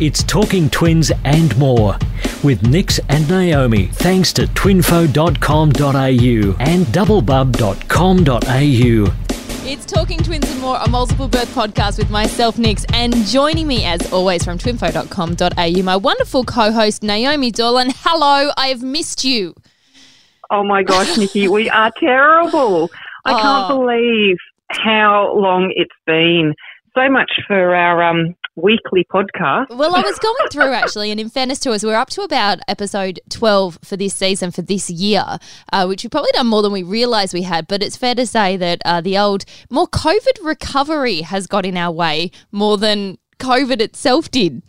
It's Talking Twins and more with Nix and Naomi thanks to twinfo.com.au and doublebub.com.au. It's Talking Twins and More, a multiple birth podcast with myself, Nix, and joining me as always from twinfo.com.au, my wonderful co host, Naomi Dolan. Hello, I have missed you. Oh my gosh, Nicky, we are terrible. I can't Oh. believe how long it's been. So much for our um, weekly podcast. Well, I was going through actually, and in fairness to us, we're up to about episode 12 for this season, for this year, uh, which we've probably done more than we realised we had. But it's fair to say that uh, the old, more COVID recovery has got in our way more than COVID itself did.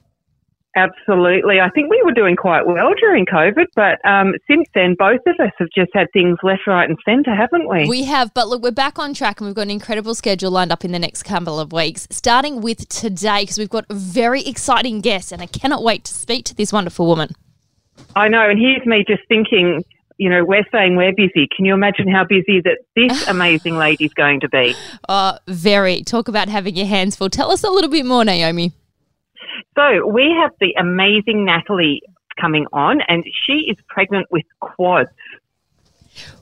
Absolutely. I think we were doing quite well during COVID, but um, since then, both of us have just had things left, right, and centre, haven't we? We have, but look, we're back on track and we've got an incredible schedule lined up in the next couple of weeks, starting with today, because we've got a very exciting guest, and I cannot wait to speak to this wonderful woman. I know, and here's me just thinking, you know, we're saying we're busy. Can you imagine how busy that this amazing lady's going to be? Uh, very. Talk about having your hands full. Tell us a little bit more, Naomi. So we have the amazing Natalie coming on, and she is pregnant with quads.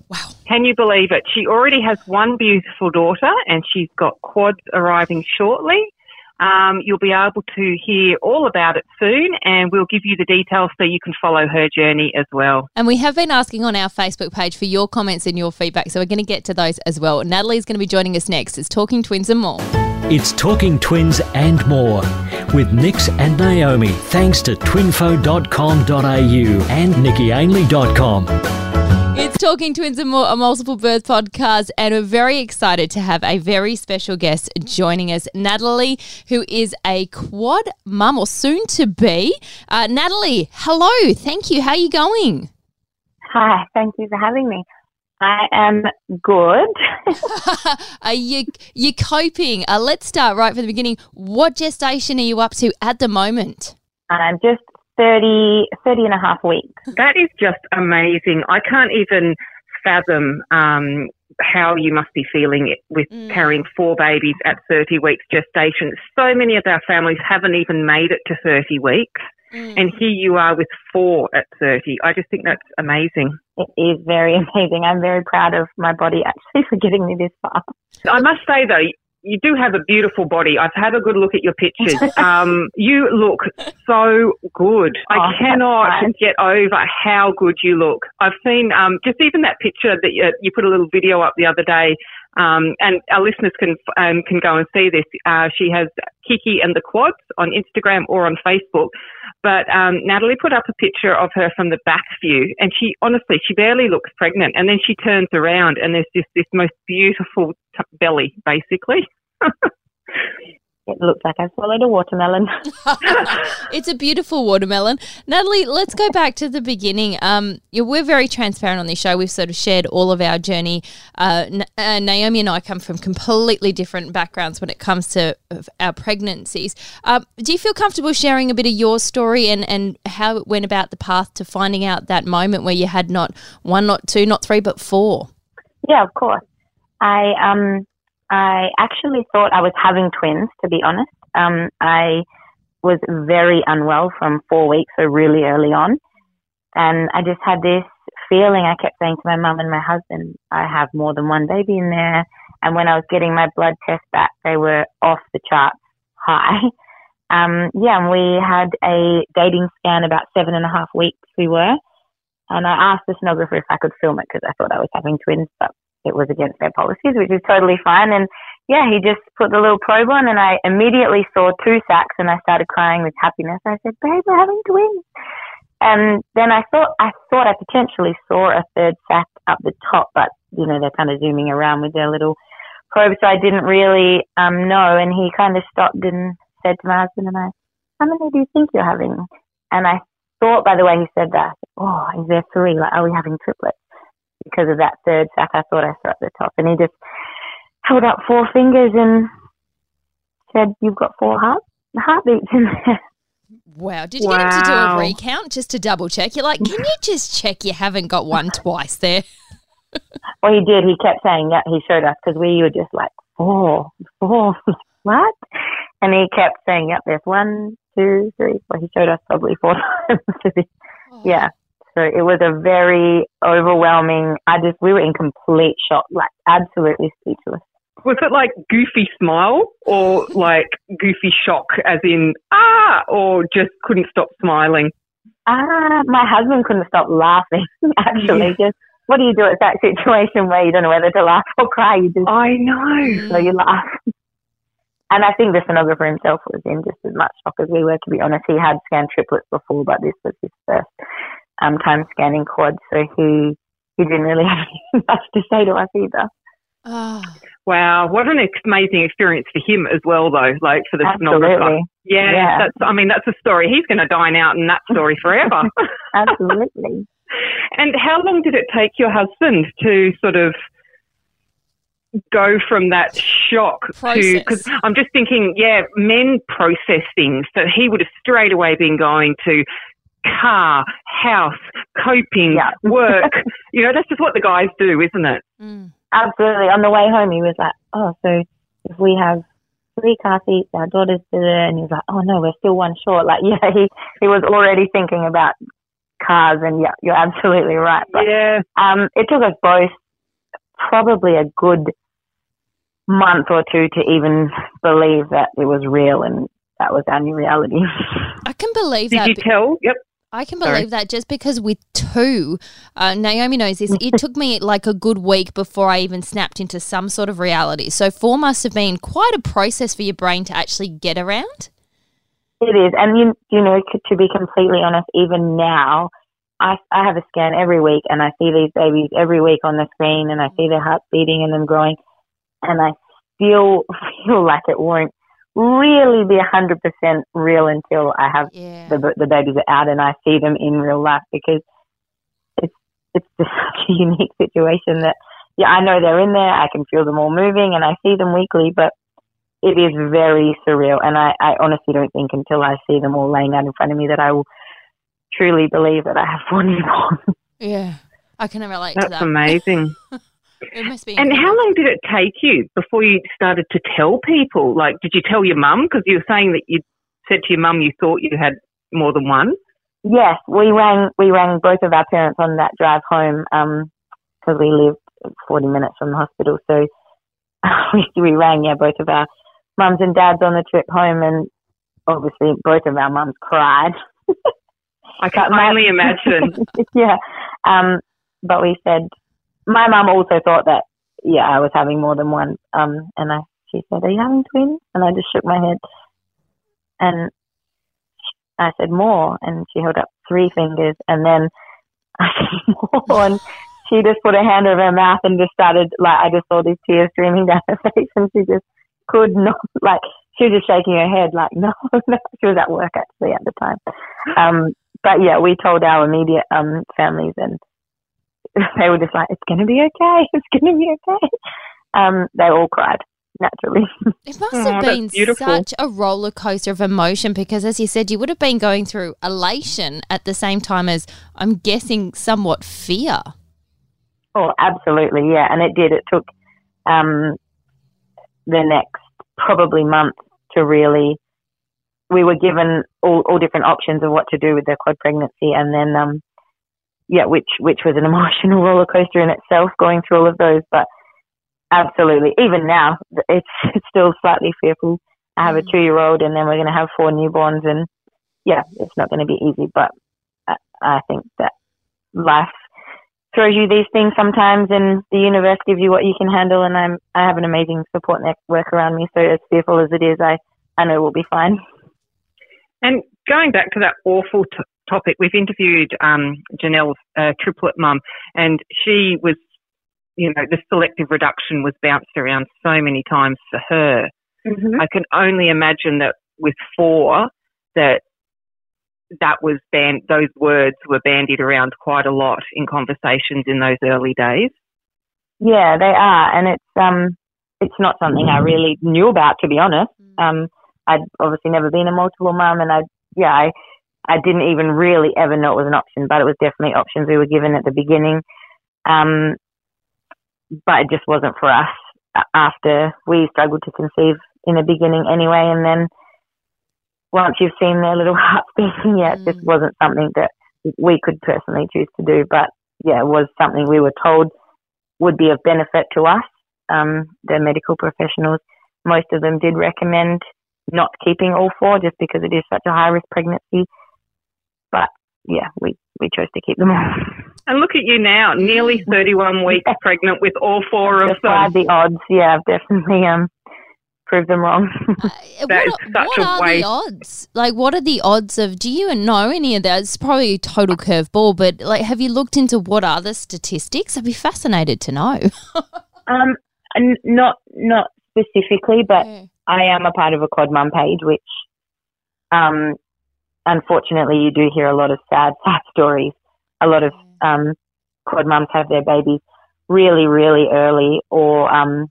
Wow. Can you believe it? She already has one beautiful daughter, and she's got quads arriving shortly. Um, you'll be able to hear all about it soon, and we'll give you the details so you can follow her journey as well. And we have been asking on our Facebook page for your comments and your feedback, so we're going to get to those as well. Natalie's going to be joining us next. It's Talking Twins and more. It's Talking Twins and more with Nix and Naomi thanks to twinfo.com.au and nickyainley.com. It's Talking Twins and More, a multiple birth podcast, and we're very excited to have a very special guest joining us, Natalie, who is a quad mum or soon to be. Uh, Natalie, hello, thank you. How are you going? Hi, thank you for having me. I am good. are you you coping? Uh, let's start right from the beginning. What gestation are you up to at the moment? I'm just 30, 30 and a half weeks. That is just amazing. I can't even fathom um, how you must be feeling with Mm. carrying four babies at 30 weeks gestation. So many of our families haven't even made it to 30 weeks. Mm. And here you are with four at 30. I just think that's amazing. It is very amazing. I'm very proud of my body actually for getting me this far. I must say though, you do have a beautiful body. I've had a good look at your pictures. Um, you look so good. I Oh, that's cannot kind. get over how good you look. I've seen um, just even that picture that you, you put a little video up the other day. Um, and our listeners can um, can go and see this. Uh, she has Kiki and the quads on Instagram or on Facebook. But um, Natalie put up a picture of her from the back view, and she honestly she barely looks pregnant. And then she turns around, and there's just this most beautiful t- belly, basically. It looks like I swallowed a watermelon. it's a beautiful watermelon. Natalie, let's go back to the beginning. Um, yeah, we're very transparent on this show. We've sort of shared all of our journey. Uh, N- uh, Naomi and I come from completely different backgrounds when it comes to uh, our pregnancies. Um, do you feel comfortable sharing a bit of your story and, and how it went about the path to finding out that moment where you had not one, not two, not three, but four? yeah, of course. I um I actually thought I was having twins, to be honest. Um, I was very unwell from four weeks, so really early on. And I just had this feeling. I kept saying to my mum and my husband, I have more than one baby in there. And when I was getting my blood test back, they were off the charts high. Um, yeah, and we had a dating scan about seven and a half weeks we were. And I asked the sonographer if I could film it because I thought I was having twins, but it was against their policies, which is totally fine. And yeah, he just put the little probe on and I immediately saw two sacs and I started crying with happiness. I said, babe, we're having twins. And then I thought, I thought I potentially saw a third sac up the top, but you know, they're kind of zooming around with their little probe. So I didn't really, um, know. And he kind of stopped and said to my husband and I, how many do you think you're having? And I thought by the way he said that, oh, is there three? Like, are we having triplets? Because of that third sac, I thought I saw at the top. And he just held up four fingers and said, you've got four heart, heartbeats in there. Wow. Did you get him to do a recount just to double check? You're like, can you just check you haven't got one twice there? Well, he did. He kept saying, yeah, he showed us because we were just like, four, four, what? And he kept saying, "Yep, there's one, two, three, four. He showed us probably four times. Oh. yeah. So it was a very overwhelming. I just we were in complete shock, like absolutely speechless. Was it like goofy smile or like goofy shock, as in ah, or just couldn't stop smiling? Ah, my husband couldn't stop laughing. Actually, just what do you do at that situation where you don't know whether to laugh or cry? You just I know. so you laugh. And I think the sonographer himself was in just as much shock as we were. To be honest, he had scanned triplets before, but this was his first um, time scanning quads, so he he didn't really have anything much to say to us either. Oh, Wow, what an amazing experience for him as well, though. Like for the sonographer. Absolutely, Yeah, Yeah. that's. I mean, that's a story. He's going to dine out in that story forever. absolutely. and how long did it take your husband to sort of go from that shock to? Because I'm just thinking, yeah, men process things, so he would have straight away been going to car, house, coping, Yeah. work. you know, that's just what the guys do, isn't it? mm. Absolutely. On the way home, he was like, "Oh, so if we have three car seats, our daughter's there," and he was like, "Oh no, we're still one short." Like, yeah, he he was already thinking about cars, and yeah, you're absolutely right. But yeah. um, it took us both probably a good month or two to even believe that it was real and that was our new reality. I can believe Did that. you be- tell? Yep. I can Sorry. believe that just because with two, uh, Naomi knows this, it took me like a good week before I even snapped into some sort of reality. So four must have been quite a process for your brain to actually get around. It is, and you you know to be completely honest, even now, I I have a scan every week, and I see these babies every week on the screen, and I see their hearts beating and them growing, and I still feel like it won't really be a hundred percent real until I have Yeah. the the babies are out and I see them in real life because it's it's just such a unique situation that yeah I know they're in there, I can feel them all moving, and I see them weekly, but it is very surreal. And I, I honestly don't think until I see them all laying out in front of me that I will truly believe that I have four newborns. Yeah. I can relate to that. That's amazing. It must be. And how long did it take you before you started to tell people? Like, did you tell your mum? Because you were saying that you said to your mum you thought you had more than one. yes, we rang we rang both of our parents on that drive home because we lived 40 minutes from the hospital. So we, we rang, yeah, both of our mums and dads on the trip home, and obviously both of our mums cried. I can But my- only imagine. yeah. Um, but we said, my mum also thought that, yeah, I was having more than one. Um, and I, she said, are you having twins? And I just shook my head. And I said, more. And she held up three fingers. And then I said, more. And she just put her hand over her mouth and just started, like, I just saw these tears streaming down her face. And she just could not, like, she was just shaking her head, like, no, no. She was at work actually at the time. Um, but yeah, we told our immediate um families, and they were just like, "It's going to be okay. It's going to be okay." Um, they all cried naturally. It must Oh, have been such a roller coaster of emotion because, as you said, you would have been going through elation at the same time as I'm guessing somewhat fear. oh, absolutely, yeah, and it did. It took um the next probably month to really. We were given all, all different options of what to do with the quad pregnancy, and then um, yeah, which which was an emotional roller coaster in itself, going through all of those. But absolutely, even now, it's it's still slightly fearful. I have a Mm. two year old, and then we're going to have four newborns, and yeah, it's not going to be easy. But I, I think that life throws you these things sometimes, and the universe gives you what you can handle. And I'm I have an amazing support network around me, so as fearful as it is, I I know we'll be fine. And going back to that awful t- topic, we've interviewed um, Janelle's uh, triplet mum, and she was, you know, the selective reduction was bounced around so many times for her. I can only imagine that with four, that that was band, those words were bandied around quite a lot in conversations in those early days. Yeah, they are, and it's um, it's not something I really knew about, to be honest. Um, I'd obviously never been a multiple mum, and I, yeah, I, I didn't even really ever know it was an option, but it was definitely options we were given at the beginning. Um, but it just wasn't for us. After we struggled to conceive in the beginning anyway. And then once you've seen their little hearts beating, yeah, mm. it just wasn't something that we could personally choose to do. But yeah, it was something we were told would be of benefit to us. Um, the medical professionals, most of them did recommend not keeping all four just because it is such a high risk pregnancy. But yeah, we, we chose to keep them all. And look at you now, nearly 31 weeks pregnant with all four of them. the odds, yeah, definitely um, proved them wrong. uh, what, are, what are the odds? Like, what are the odds of? Do you know any of that? It's probably a total curveball, but like, have you looked into what are the statistics? I'd be fascinated to know. um, not not specifically, but yeah. I am a part of a quad mum page, which um, unfortunately you do hear a lot of sad, sad stories. A lot of um, quad mums have their babies really, really early, or um,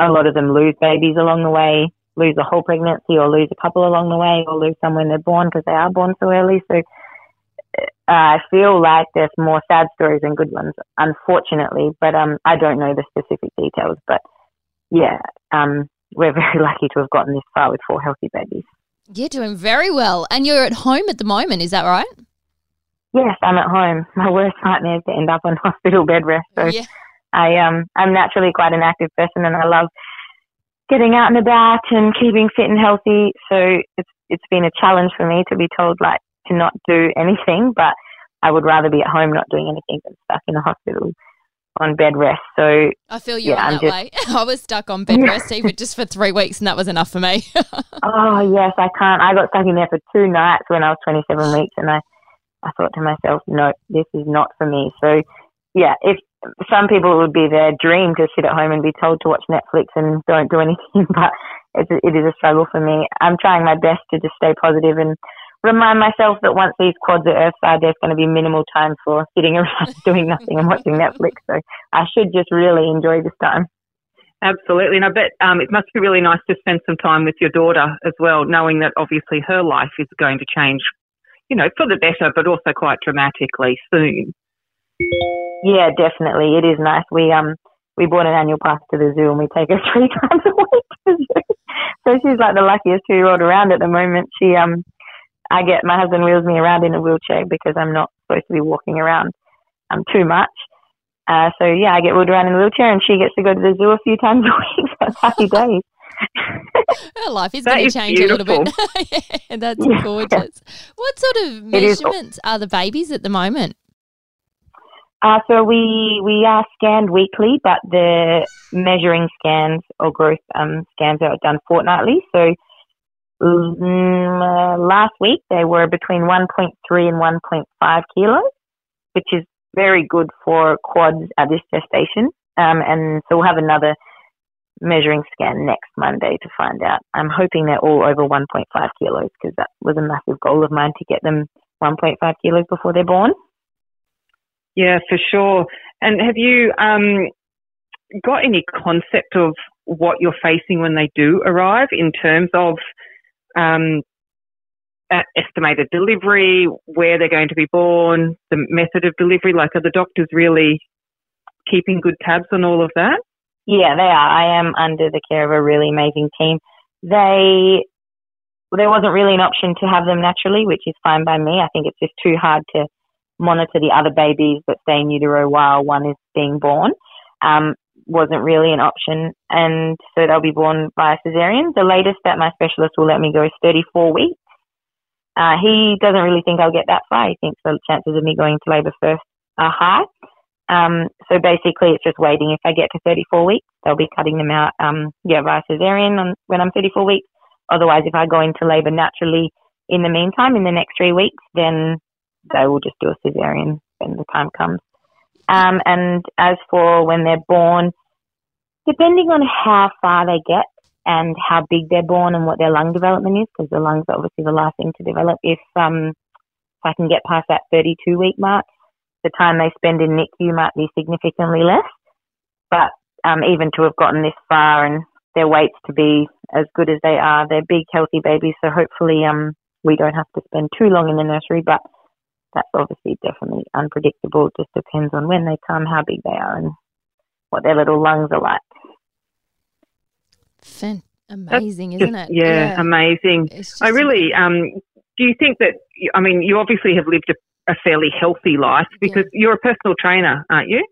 a lot of them lose babies along the way, lose a whole pregnancy, or lose a couple along the way, or lose some when they're born because they are born so early. So uh, I feel like there's more sad stories than good ones, unfortunately. But um, I don't know the specific details. But yeah, um, we're very lucky to have gotten this far with four healthy babies. You're doing very well. And you're at home at the moment, is that right? Yes, I'm at home. My worst nightmare is to end up on hospital bed rest. So yeah. I um I'm naturally quite an active person and I love getting out and about and keeping fit and healthy. So it's it's been a challenge for me to be told like to not do anything, but I would rather be at home not doing anything than stuck in a hospital on bed rest. So I feel you yeah, that just, way. I was stuck on bed rest even just for three weeks, and that was enough for me. oh yes, I can't. I got stuck in there for two nights when I was 27 weeks, and I I thought to myself, no, this is not for me. So yeah, if some people would be their dream to sit at home and be told to watch Netflix and don't do anything, but it's, it is a struggle for me. I'm trying my best to just stay positive and remind myself that once these quads are earthside, there's going to be minimal time for sitting around doing nothing and watching Netflix. So I should just really enjoy this time. Absolutely. And I bet um, it must be really nice to spend some time with your daughter as well, knowing that obviously her life is going to change, you know, for the better, but also quite dramatically soon. Yeah, definitely. It is nice. We um we bought an annual pass to the zoo and we take her three times a week to the zoo. So she's like the luckiest two year old around at the moment. She um I get my husband wheels me around in a wheelchair because I'm not supposed to be walking around um, too much. Uh, so yeah, I get wheeled around in a wheelchair, and she gets to go to the zoo a few times a week. That's happy days. Her life is going to change beautiful. a little bit. yeah, that's yeah. gorgeous. What sort of measurements are the babies at the moment? Uh, so we we are scanned weekly, but the measuring scans or growth um, scans are done fortnightly. So last week they were between 1.3 and 1.5 kilos, which is very good for quads at this gestation. Um, and so we'll have another measuring scan next Monday to find out. I'm hoping they're all over 1.5 kilos because that was a massive goal of mine to get them 1.5 kilos before they're born. Yeah, for sure. And have you um, got any concept of what you're facing when they do arrive in terms of um, estimated delivery, where they're going to be born, the method of delivery? Like, are the doctors really keeping good tabs on all of that? Yeah, they are. I am under the care of a really amazing team. They there wasn't really an option to have them naturally, which is fine by me. I think it's just too hard to monitor the other babies that stay in utero while one is being born. Um, wasn't really an option, and so they'll be born by cesarean. The latest that my specialist will let me go is 34 weeks. Uh, he doesn't really think I'll get that far. He thinks the chances of me going to labour first are high. Um, so basically, it's just waiting. If I get to 34 weeks, they'll be cutting them out, um, yeah, via cesarean on, when I'm 34 weeks. Otherwise, if I go into labour naturally in the meantime, in the next three weeks, then they will just do a cesarean when the time comes. Um, and as for when they're born, depending on how far they get and how big they're born and what their lung development is, because the lungs are obviously the last thing to develop. If um, if I can get past that 32 week mark, the time they spend in NICU might be significantly less. But um, even to have gotten this far and their weights to be as good as they are, they're big, healthy babies. So hopefully, um, we don't have to spend too long in the nursery. But that's obviously definitely unpredictable. It just depends on when they come, how big they are, and what their little lungs are like. Fin- Amazing, isn't it? Yeah, amazing. I really, um, do you think that, I mean, you obviously have lived a, a fairly healthy life because you're a personal trainer, aren't you?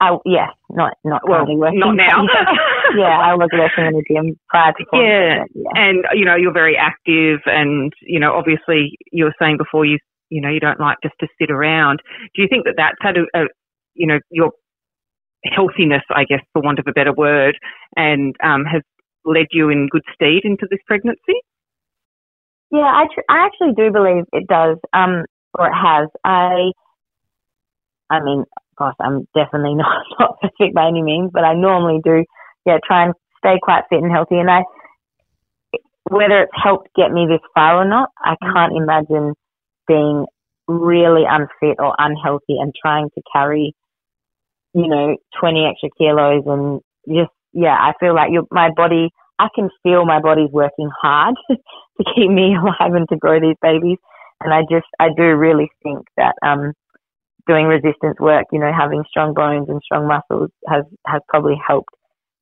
I, yes, not not Well, currently working. not now. yeah, I was working in the gym prior to Yeah. yeah. and, you know, you're very active and, you know, obviously you were saying before you, you know, you don't like just to sit around. Do you think that that's had a, a you know, your healthiness, I guess, for want of a better word, and um, has led you in good stead into this pregnancy? Yeah, I, tr- I actually do believe it does, um, or it has. I, I mean, gosh, I'm definitely not, not perfect by any means, but I normally do, yeah, try and stay quite fit and healthy. And I, whether it's helped get me this far or not, I can't imagine being really unfit or unhealthy and trying to carry, you know, 20 extra kilos and just, yeah, I feel like your, my body, I can feel my body's working hard to keep me alive and to grow these babies. And I just, I do really think that, um, doing resistance work, you know, having strong bones and strong muscles has, has probably helped,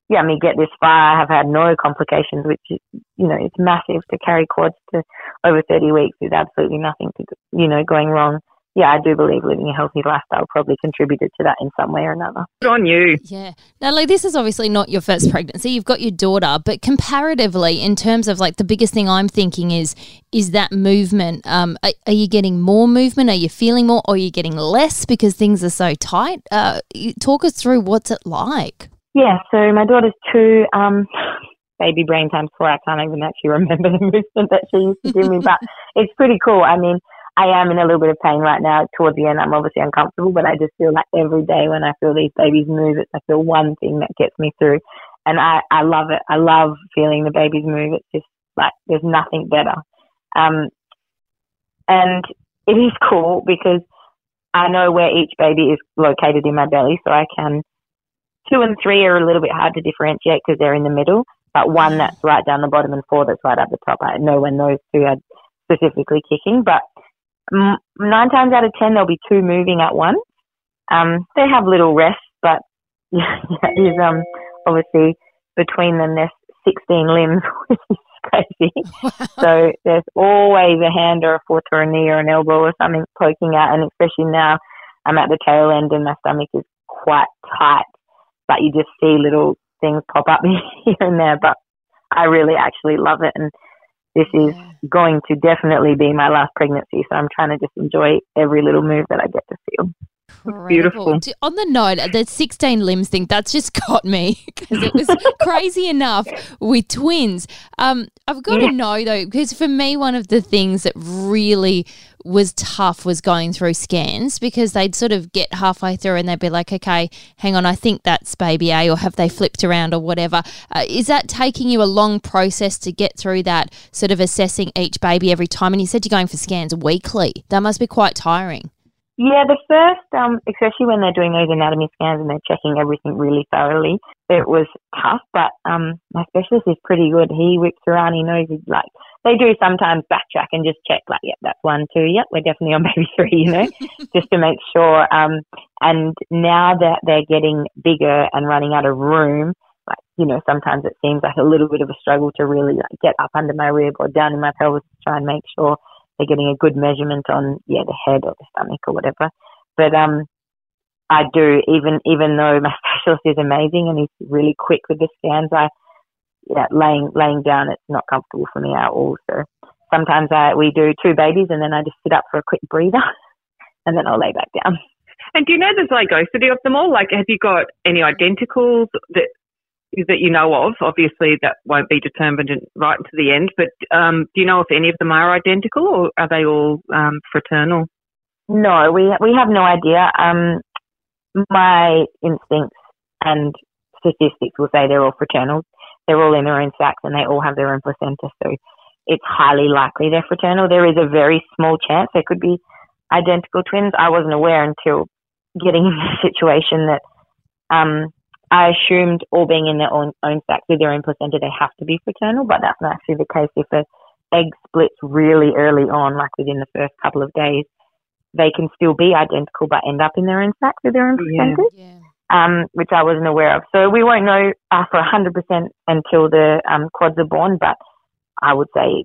yeah, me get this far. I have had no complications, which, you know, it's massive to carry quads to over 30 weeks with absolutely nothing to, you know, going wrong. Yeah, I do believe living a healthy lifestyle probably contributed to that in some way or another. Good on you. Yeah. Natalie, this is obviously not your first pregnancy. You've got your daughter, but comparatively, in terms of like the biggest thing I'm thinking is is that movement. Um, are, are you getting more movement? Are you feeling more? Or are you getting less because things are so tight? Uh, talk us through what's it like. Yeah, so my daughter's two. Um, baby brain times four. I can't even actually remember the movement that she used to give me, but it's pretty cool. I mean, I am in a little bit of pain right now. Towards the end, I'm obviously uncomfortable, but I just feel like every day when I feel these babies move, it's like the one thing that gets me through. And I, I love it. I love feeling the babies move. It's just like there's nothing better. Um, and it is cool because I know where each baby is located in my belly, so I can. Two and three are a little bit hard to differentiate because they're in the middle, but one that's right down the bottom and four that's right up the top. I know when those two are specifically kicking, but nine times out of ten there'll be two moving at once. Um, they have little rests, but yeah, is um obviously between them there's 16 limbs, which is crazy. So there's always a hand or a foot or a knee or an elbow or something poking out, and especially now I'm at the tail end and my stomach is quite tight, but you just see little things pop up here and there. But I really actually love it, and this is going to definitely be my last pregnancy, so I'm trying to just enjoy every little move that I get to feel. Beautiful. On the note, the 16 limbs thing, that's just got me because it was crazy enough with twins. Um, I've got to know though, because for me, one of the things that really was tough was going through scans because they'd sort of get halfway through and they'd be like, okay, hang on, I think that's baby A, or have they flipped around or whatever. Uh, is that taking you a long process to get through that, sort of assessing each baby every time? And you said you're going for scans weekly. That must be quite tiring. Yeah, the first, um, especially when they're doing those anatomy scans and they're checking everything really thoroughly, it was tough. But um, my specialist is pretty good. He whips around. He knows he's like they do sometimes backtrack and just check like, yep, that's one, two, yep, we're definitely on baby three, you know, just to make sure. Um, and now that they're getting bigger and running out of room, like you know, sometimes it seems like a little bit of a struggle to really like get up under my rib or down in my pelvis to try and make sure they're getting a good measurement on yeah the head or the stomach or whatever. But um, I do even even though my specialist is amazing and he's really quick with the scans, I yeah laying laying down it's not comfortable for me at all. So sometimes I we do two babies and then I just sit up for a quick breather and then I'll lay back down. And do you know the zygosity of them all? Like, have you got any identicals that that you know of? Obviously, that won't be determined right to the end. But um, do you know if any of them are identical, or are they all um, fraternal? No, we we have no idea. Um, my instincts and statistics will say they're all fraternal. They're all in their own sacs and they all have their own placenta. So it's highly likely they're fraternal. There is a very small chance there could be identical twins. I wasn't aware until getting in the situation that um, I assumed all being in their own, own sacs with their own placenta, they have to be fraternal, but that's not actually the case. If a egg splits really early on, like within the first couple of days, they can still be identical but end up in their own sac with their own placenta. Yeah. um, which I wasn't aware of. So we won't know uh, for 100% until the um, quads are born, but I would say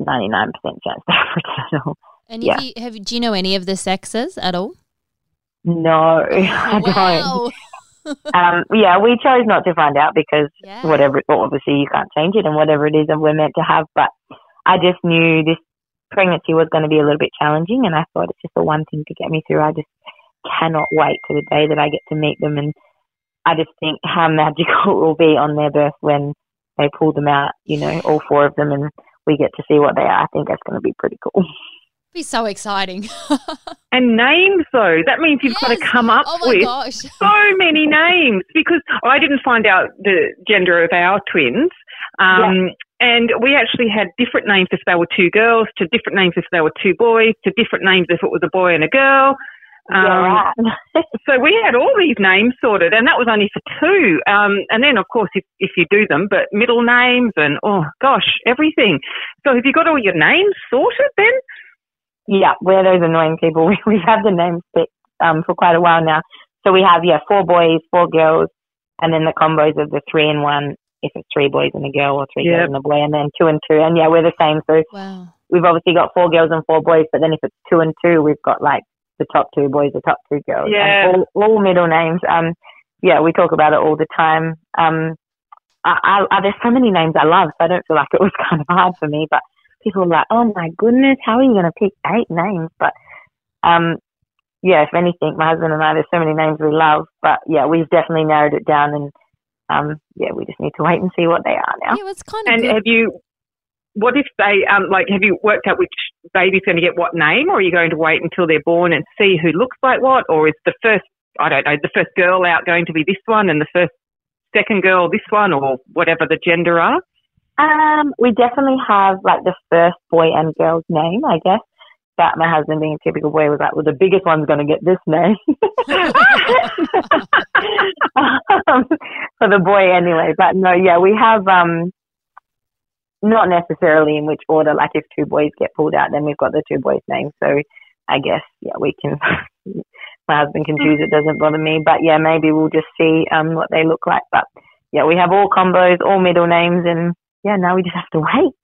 99% chance they're fraternal. And Yeah. have you, have, do you know any of the sexes at all? No, I don't. Um, yeah, we chose not to find out because Yeah. whatever, well, obviously you can't change it and whatever it is that we're meant to have. But I just knew this pregnancy was going to be a little bit challenging and I thought it's just the one thing to get me through. I just cannot wait to the day that I get to meet them and I just think how magical it will be on their birth when they pull them out, you know, all four of them and we get to see what they are. I think that's going to be pretty cool. Be so exciting. And names, though, that means you've got to come up oh my with gosh. so many names because I didn't find out the gender of our twins. Um, And we actually had different names if they were two girls, to different names if they were two boys, to different names if it was a boy and a girl. Um, yeah, so we had all these names sorted, and that was only for two. Um, and then, of course, if, if you do them, but middle names and oh gosh, everything. So have you got all your names sorted then? Yeah, we're those annoying people. We, we've had the names picked um, for quite a while now. So we have, yeah, four boys, four girls, and then the combos of the three and one, if it's three boys and a girl or three Yep. girls and a boy, and then two and two. And yeah, we're the same. So Wow. we've obviously got four girls and four boys, but then if it's two and two, we've got like the top two boys, the top two girls. and Yeah. all, all middle names. Um, yeah, we talk about it all the time. Um, I, I, I, there's so many names I love, so I don't feel like it was kind of hard for me, but people are like, oh my goodness, how are you going to pick eight names? But, um, yeah, if anything, my husband and I, there's so many names we love, but yeah, we've definitely narrowed it down and, um, yeah, we just need to wait and see what they are now. Yeah, well, it's kind of And good. have you? What if they um like? Have you worked out which baby's going to get what name, or are you going to wait until they're born and see who looks like what, or is the first I don't know the first girl out going to be this one and the first second girl this one, or whatever the gender are? Um, we definitely have like the first boy and girl's name, I guess. But my husband, being a typical boy, was like, "Well, the biggest one's going to get this name um, for the boy, anyway." But no, yeah, we have um, not necessarily in which order. Like if two boys get pulled out, then we've got the two boys' names. So I guess yeah, we can. my husband can choose; it doesn't bother me. But yeah, maybe we'll just see um what they look like. But yeah, we have all combos, all middle names, and yeah, now we just have to wait.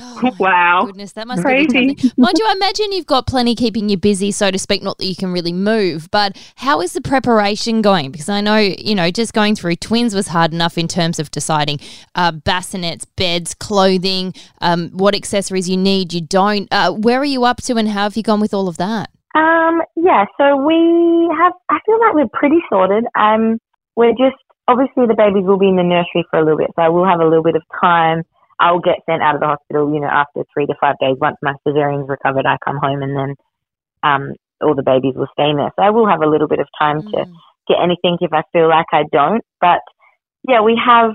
Oh, Wow. Goodness, that must Crazy. be something. Mind you, I imagine you've got plenty keeping you busy, so to speak. Not that you can really move, but how is the preparation going? Because I know, you know, just going through twins was hard enough in terms of deciding uh, bassinets, beds, clothing, um, what accessories you need, you don't. Uh, where are you up to, and how have you gone with all of that? Um, yeah, so we have, I feel like we're pretty sorted. Um, we're just, obviously the babies will be in the nursery for a little bit, so I will have a little bit of time. I'll get sent out of the hospital, you know, after three to five days. Once my cesarean's recovered, I come home and then, um, all the babies will stay in there. So I will have a little bit of time to Mm. get anything if I feel like I don't. But yeah, we have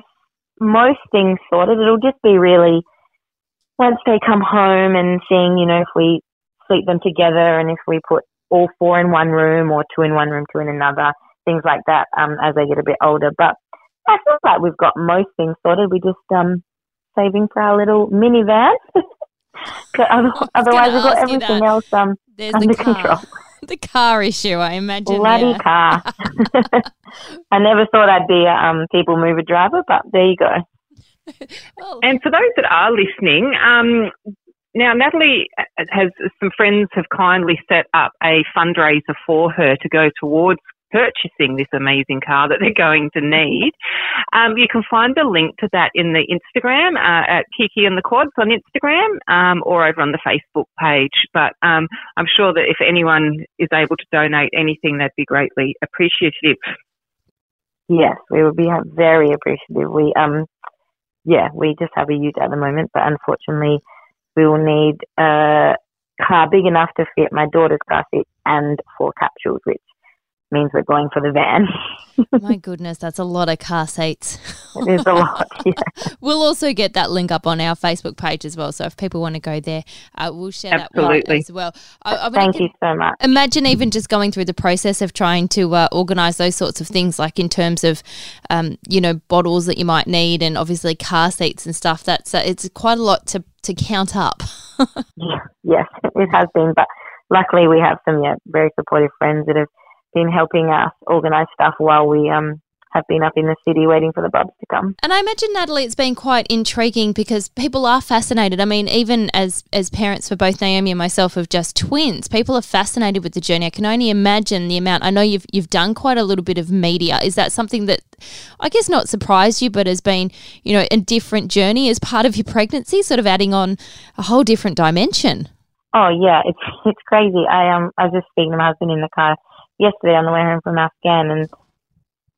most things sorted. It'll just be really once they come home and seeing, you know, if we sleep them together and if we put all four in one room or two in one room, two in another, things like that, um, as they get a bit older. But I feel like we've got most things sorted. We're just um saving for our little minivan. But Otherwise, we've got everything else um There's under the car. control. the car issue, I imagine. Bloody yeah. car. I never thought I'd be a um, people mover driver, but there you go. Well, And for those that are listening, um, now Natalie has some friends have kindly set up a fundraiser for her to go towards purchasing this amazing car that they're going to need. Um, you can find the link to that in the Instagram uh, at Kiki and the Quads on Instagram um, or over on the Facebook page. But um, I'm sure that if anyone is able to donate anything, that'd be greatly appreciative. Yes, we would be very appreciative. We um, yeah, we just have a ute at the moment, but unfortunately, we will need a car big enough to fit my daughter's car seat and four capsules, which means we're going for the van. my goodness, that's a lot of car seats. it is a lot. Yeah. We'll also get that link up on our Facebook page as well. So if people want to go there, uh, we'll share that Absolutely. with as well. I, I Thank you so much. Imagine even just going through the process of trying to uh, organise those sorts of things, like in terms of, um, you know, bottles that you might need, and obviously car seats and stuff. That's uh, it's quite a lot to to count up. yes, it has been, but luckily we have some yeah very supportive friends that have been helping us organize stuff while we um have been up in the city waiting for the bubs to come. And I imagine Natalie, it's been quite intriguing because people are fascinated. I mean, even as as parents for both Naomi and myself of just twins, people are fascinated with the journey. I can only imagine the amount. I know you've you've done quite a little bit of media. Is that something that I guess not surprised you, but has been you know a different journey as part of your pregnancy, sort of adding on a whole different dimension? Oh yeah, it's it's crazy. I um I was just speaking to my husband in the car yesterday on the way home from Afghan and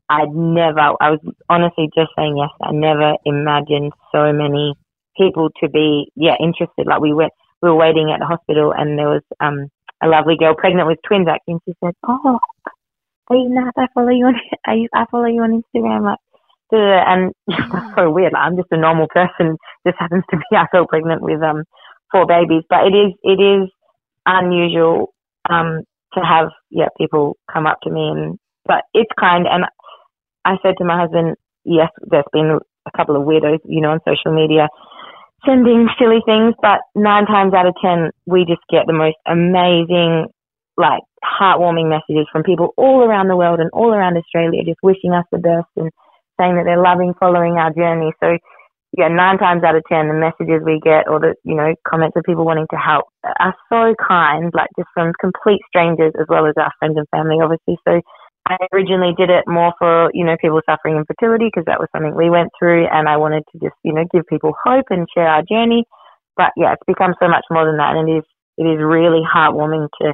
I'd never, I was honestly just saying yes, I never imagined so many people to be, yeah, interested. Like we went, we were waiting at the hospital and there was, um, a lovely girl pregnant with twins actually and she said, oh, are you not, I follow you on, are you, I follow you on Instagram. Like, and that's so weird. Like, I'm just a normal person, just happens to be, I feel pregnant with, um, four babies, but it is, it is unusual, um, to have, yeah, people come up to me and, but it's kind and I said to my husband, yes, there's been a couple of weirdos, you know, on social media sending silly things, but nine times out of ten, we just get the most amazing, like heartwarming messages from people all around the world and all around Australia, just wishing us the best and saying that they're loving following our journey. So, yeah, nine times out of ten, the messages we get or the, you know, comments of people wanting to help are so kind, like just from complete strangers as well as our friends and family, obviously. So, I originally did it more for, you know, people suffering infertility because that was something we went through and I wanted to just, you know, give people hope and share our journey. But yeah, it's become so much more than that and it is, it is really heartwarming to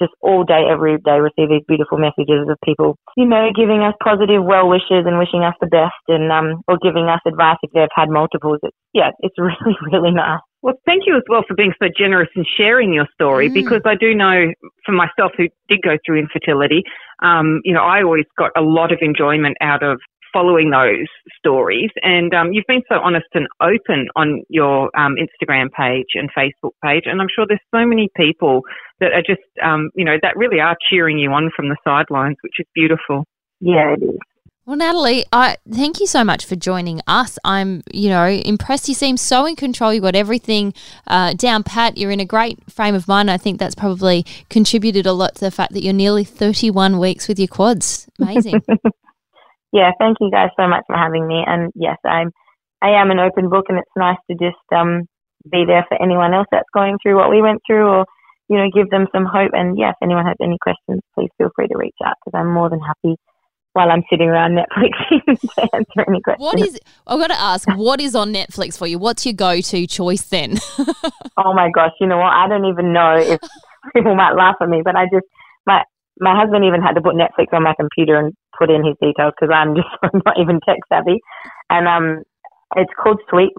just all day, every day receive these beautiful messages of people, you know, giving us positive well wishes and wishing us the best and, um, or giving us advice if they've had multiples. It's, yeah, it's really, really nice. Well, thank you as well for being so generous and sharing your story mm. because I do know for myself who did go through infertility, um, you know, I always got a lot of enjoyment out of following those stories. And um, you've been so honest and open on your um, Instagram page and Facebook page. And I'm sure there's so many people that are just, um, you know, that really are cheering you on from the sidelines, which is beautiful. Yeah, it is. Well, Natalie, I thank you so much for joining us. I'm, you know, impressed. You seem so in control. You've got everything uh, down pat. You're in a great frame of mind. I think that's probably contributed a lot to the fact that you're nearly 31 weeks with your quads. Amazing. yeah, thank you guys so much for having me. And yes, I'm, I am an open book, and it's nice to just um, be there for anyone else that's going through what we went through, or you know, give them some hope. And yes, if anyone has any questions, please feel free to reach out because I'm more than happy while I'm sitting around Netflix to answer any questions. What is? I've got to ask, what is on Netflix for you? What's your go-to choice then? oh my gosh, you know what? I don't even know if people might laugh at me, but I just my my husband even had to put Netflix on my computer and put in his details because I'm just not even tech savvy, and um, it's called Sweet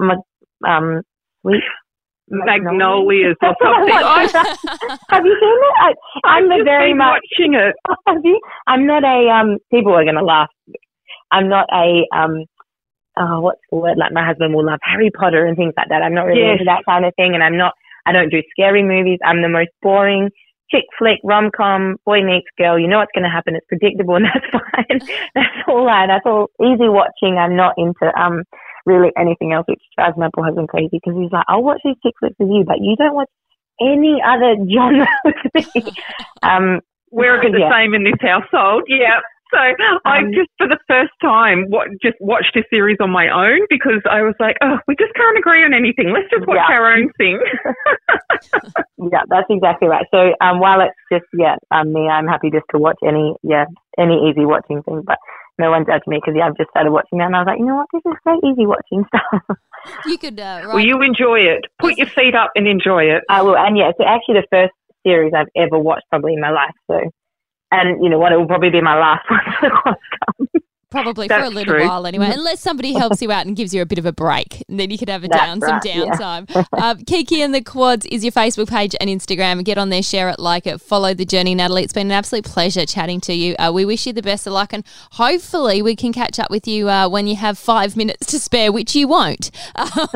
um Sweet Magnolias or something. have you seen it? I, am the very much watching it. Have you? I'm not a um. People are gonna laugh. I'm not a um. Oh, what's the word? Like my husband will love Harry Potter and things like that. I'm not really yes. into that kind of thing, and I'm not. I don't do scary movies. I'm the most boring chick flick, rom com, boy meets girl. You know what's going to happen. It's predictable, and that's fine. that's all right. That's all easy watching. I'm not into um really anything else, which drives my poor husband crazy because he's like, I'll watch these chick flicks with you, but you don't watch any other genre with me. um, We're the yeah. same in this household. Yeah. So I um, just, for the first time, what, just watched a series on my own because I was like, oh, we just can't agree on anything. Let's just watch yeah. our own thing. yeah, that's exactly right. So um, while it's just yeah, um, me, I'm happy just to watch any yeah any easy watching thing. But no one judged me because yeah, I've just started watching that, and I was like, you know what, this is great easy watching stuff. You could. Uh, well, you enjoy it. Put your feet up and enjoy it. I will, and yeah, it's actually the first series I've ever watched probably in my life. So, and you know what, it will probably be my last one. So Probably That's for a little true. while anyway, unless somebody helps you out and gives you a bit of a break, and then you could have a down right, some downtime. Yeah. uh, Kiki and the Quads is your Facebook page and Instagram. Get on there, share it, like it, follow the journey. Natalie, it's been an absolute pleasure chatting to you. Uh, we wish you the best of luck, and hopefully we can catch up with you uh, when you have five minutes to spare, which you won't. I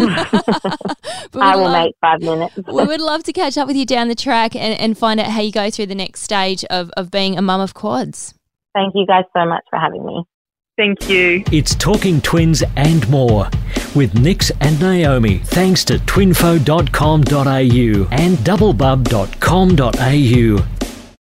will love, make five minutes. we would love to catch up with you down the track and, and find out how you go through the next stage of, of being a mum of quads. Thank you guys so much for having me. Thank you. It's Talking Twins and more with Nix and Naomi, thanks to twinfo.com.au and doublebub.com.au.